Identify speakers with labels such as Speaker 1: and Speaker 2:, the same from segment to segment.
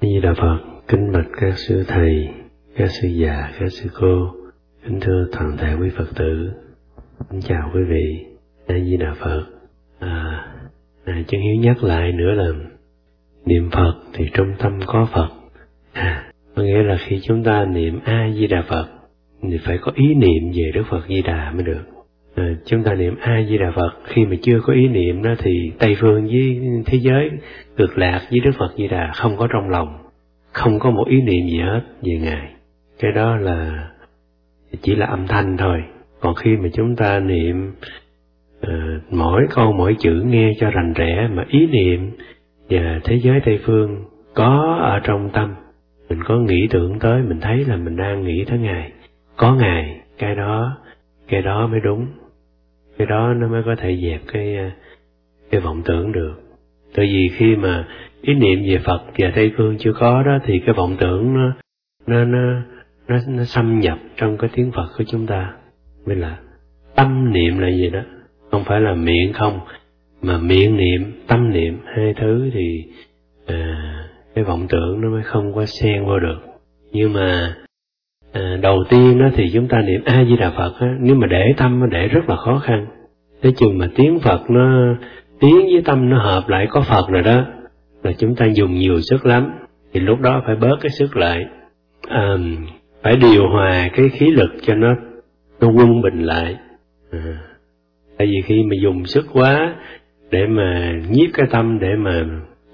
Speaker 1: Di Đà Phật, kính bạch các sư thầy, các sư già, các sư cô, kính thưa toàn thể quý Phật tử. kính chào quý vị, A Di Đà Phật. À, à, chân hiếu nhắc lại nữa là niệm Phật thì trong tâm có Phật. À, có nghĩa là khi chúng ta niệm A Di Đà Phật thì phải có ý niệm về Đức Phật Di Đà mới được. Ờ, chúng ta niệm A Di Đà Phật khi mà chưa có ý niệm đó thì Tây phương với thế giới cực lạc với Đức Phật Di Đà không có trong lòng, không có một ý niệm gì hết về Ngài. Cái đó là chỉ là âm thanh thôi. Còn khi mà chúng ta niệm uh, mỗi câu mỗi chữ nghe cho rành rẽ mà ý niệm và thế giới Tây phương có ở trong tâm, mình có nghĩ tưởng tới, mình thấy là mình đang nghĩ tới Ngài, có Ngài, cái đó, cái đó mới đúng cái đó nó mới có thể dẹp cái ờ, cái vọng tưởng được. Tại vì khi mà ý niệm về Phật và Tây phương chưa có đó thì cái vọng tưởng nó nó nó nó, nó xâm nhập trong cái tiếng Phật của chúng ta. Mới là tâm niệm là gì đó. Không phải là miệng không mà miệng niệm tâm niệm hai thứ thì à, cái vọng tưởng nó mới không có xen vô được. Nhưng mà à, đầu tiên đó thì chúng ta niệm a di đà phật á, nếu mà để tâm nó để rất là khó khăn. Thế chừng mà tiếng phật nó tiếng với tâm nó hợp lại có phật rồi đó là chúng ta dùng nhiều sức lắm. Thì lúc đó phải bớt cái sức lại. À, phải điều hòa cái khí lực cho nó nó quân bình lại. À, tại vì khi mà dùng sức quá để mà nhiếp cái tâm để mà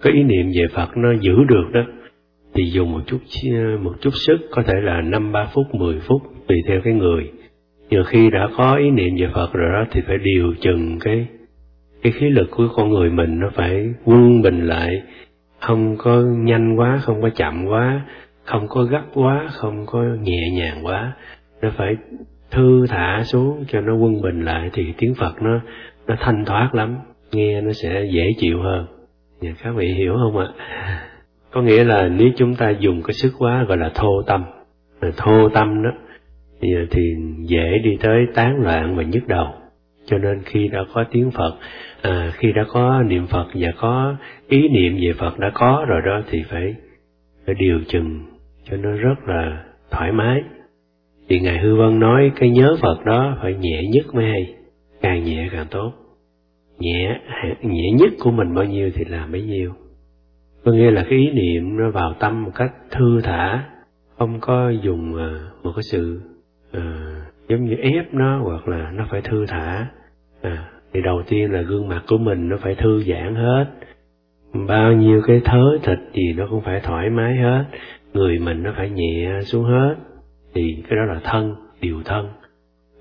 Speaker 1: có ý niệm về Phật nó giữ được đó thì dùng một chút một chút sức, có thể là năm, ba phút 10 phút, tùy theo cái người. Nhưng khi đã có ý niệm về Phật rồi đó, thì phải điều chừng cái cái khí lực của con người mình nó phải quân bình lại. Không có nhanh quá, không có chậm quá, không có gấp quá, không có nhẹ nhàng quá. Nó phải thư thả xuống cho nó quân bình lại, thì tiếng Phật nó nó thanh thoát lắm, nghe nó sẽ dễ chịu hơn. Nhà các vị hiểu không ạ? Có nghĩa là nếu chúng ta dùng cái sức quá gọi là thô tâm. Thô tâm đó thì, thì dễ đi tới tán loạn và nhức đầu. Cho nên khi đã có tiếng phật à, khi đã có niệm phật và có ý niệm về phật đã có rồi đó thì phải phải điều chừng cho nó rất là thoải mái. Thì ngài hư vân nói cái nhớ phật đó phải nhẹ nhất mới hay càng nhẹ càng tốt. Nhẹ nhẹ nhất của mình bao nhiêu thì làm bấy nhiêu có nghĩa là cái ý niệm nó vào tâm một cách thư thả không có dùng ờ, một cái sự à, giống như ép nó hoặc là nó phải thư thả. À, thì đầu tiên là gương mặt của mình nó phải thư giãn hết. Bao nhiêu cái thớ thịt gì nó cũng phải thoải mái hết. Người mình nó phải nhẹ xuống hết. Thì cái đó là thân điều thân.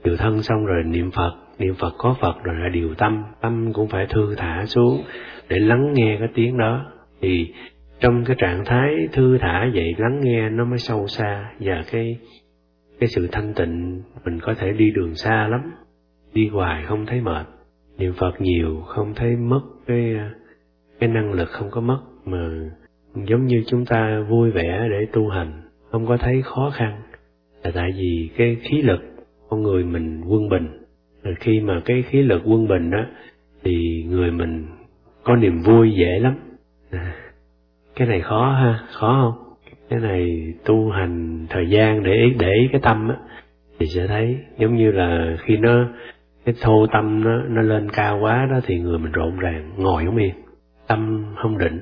Speaker 1: Điều thân xong rồi niệm phật niệm phật có phật rồi là điều tâm tâm cũng phải thư thả xuống để lắng nghe cái tiếng đó thì trong cái trạng thái thư thả vậy, lắng nghe nó mới sâu xa, và cái cái sự thanh tịnh, mình có thể đi đường xa lắm, đi hoài không thấy mệt. Niệm phật nhiều, không thấy mất cái cái năng lực không có mất, mà giống như chúng ta vui vẻ để tu hành, không có thấy khó khăn. Là tại vì cái khí lực con người mình quân bình. Rồi khi mà cái khí lực quân bình đó, thì người mình có niềm vui dễ lắm. À, cái này khó ha, khó không? Cái này tu hành thời gian để ý để ý cái tâm á, thì sẽ thấy giống như là khi nó, cái thô tâm nó nó lên cao quá đó thì người mình rộn ràng, ngồi không yên, tâm không định.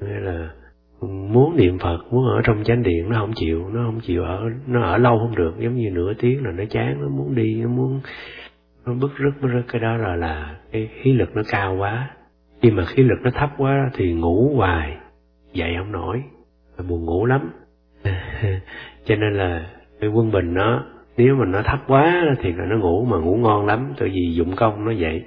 Speaker 1: Nghĩa là muốn niệm phật, muốn ở trong chánh điện, nó không chịu, nó không chịu ở, nó ở lâu không được. Giống như nửa tiếng là nó chán, nó muốn đi, nó muốn, nó bức rứt bức rứt. Cái đó là là cái khí lực nó cao quá khi mà khí lực nó thấp quá thì ngủ hoài. Dậy không nổi. Buồn ngủ lắm. Cho nên là cái quân bình nó, nếu mà nó thấp quá thì là nó ngủ mà ngủ ngon lắm. Tại vì dụng công nó vậy.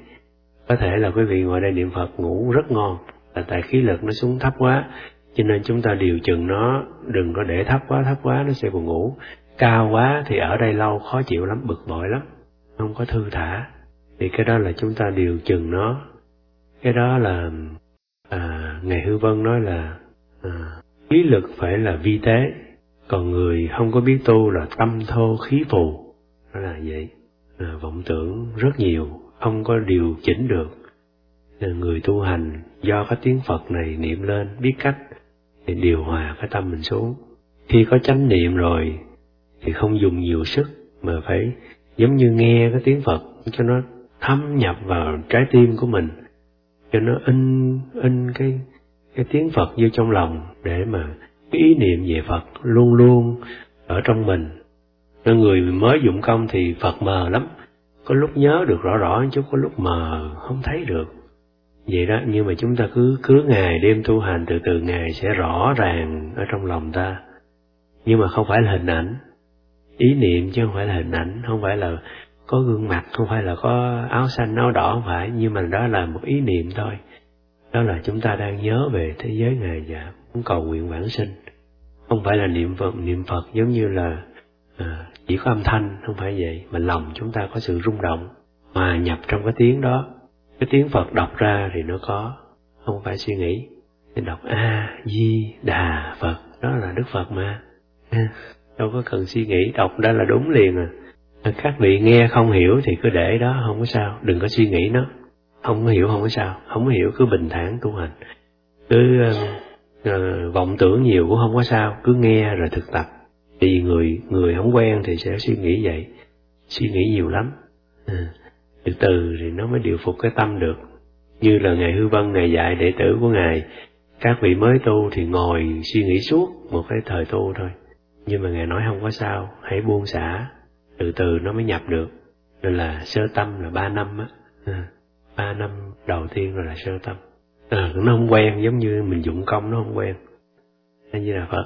Speaker 1: Có thể là quý vị ngồi đây niệm phật ngủ rất ngon. Là tại khí lực nó xuống thấp quá. Cho nên chúng ta điều chừng nó, đừng có để thấp quá thấp quá nó sẽ buồn ngủ. Cao quá thì ở đây lâu, khó chịu lắm, bực bội lắm. Không có thư thả. Thì cái đó là chúng ta điều chừng nó cái đó là à, ngài hư vân nói là à, khí lực phải là vi tế còn người không có biết tu là tâm thô khí phù. Đó là vậy. À, vọng tưởng rất nhiều không có điều chỉnh được. À, người tu hành do cái tiếng phật này niệm lên biết cách thì điều hòa cái tâm mình xuống. Khi có chánh niệm rồi thì không dùng nhiều sức mà phải giống như nghe cái tiếng Phật cho nó thâm nhập vào trái tim của mình cho nó in in cái cái tiếng Phật vô trong lòng để mà cái ý niệm về Phật luôn luôn ở trong mình. Nên người mới dụng công thì Phật mờ lắm. Có lúc nhớ được rõ rõ chút có lúc mờ không thấy được. Vậy đó, nhưng mà chúng ta cứ cứ ngày đêm tu hành, từ từ ngày sẽ rõ ràng ở trong lòng ta. Nhưng mà không phải là hình ảnh. Ý niệm chứ không phải là hình ảnh, không phải là có gương mặt không phải là có áo xanh áo đỏ không phải nhưng mà đó là một ý niệm thôi. Đó là chúng ta đang nhớ về thế giới ngài và muốn cầu nguyện vãng sinh. Không phải là niệm phật niệm phật giống như là à, chỉ có âm thanh không phải vậy mà lòng chúng ta có sự rung động mà nhập trong cái tiếng đó. Cái tiếng phật đọc ra thì nó có không phải suy nghĩ. Thì đọc a di đà phật đó là đức phật mà. Đâu có cần suy nghĩ đọc đó là đúng liền à các vị nghe không hiểu thì cứ để đó không có sao. Đừng có suy nghĩ nó. Không có hiểu không có sao. Không có hiểu cứ bình thản tu hành. Cứ uh, uh, vọng tưởng nhiều cũng không có sao. Cứ nghe rồi thực tập. Vì người người không quen thì sẽ suy nghĩ vậy. Suy nghĩ nhiều lắm. À, từ từ thì nó mới điều phục cái tâm được. Như là ngài hư vân ngài dạy đệ tử của ngài các vị mới tu thì ngồi suy nghĩ suốt một cái thời tu thôi. Nhưng mà ngài nói không có sao hãy buông xả từ từ nó mới nhập được. Nên là sơ tâm là ba năm á. À, ba năm đầu tiên rồi là sơ tâm. À, nó không quen giống như mình dụng công nó không quen. Như là phật.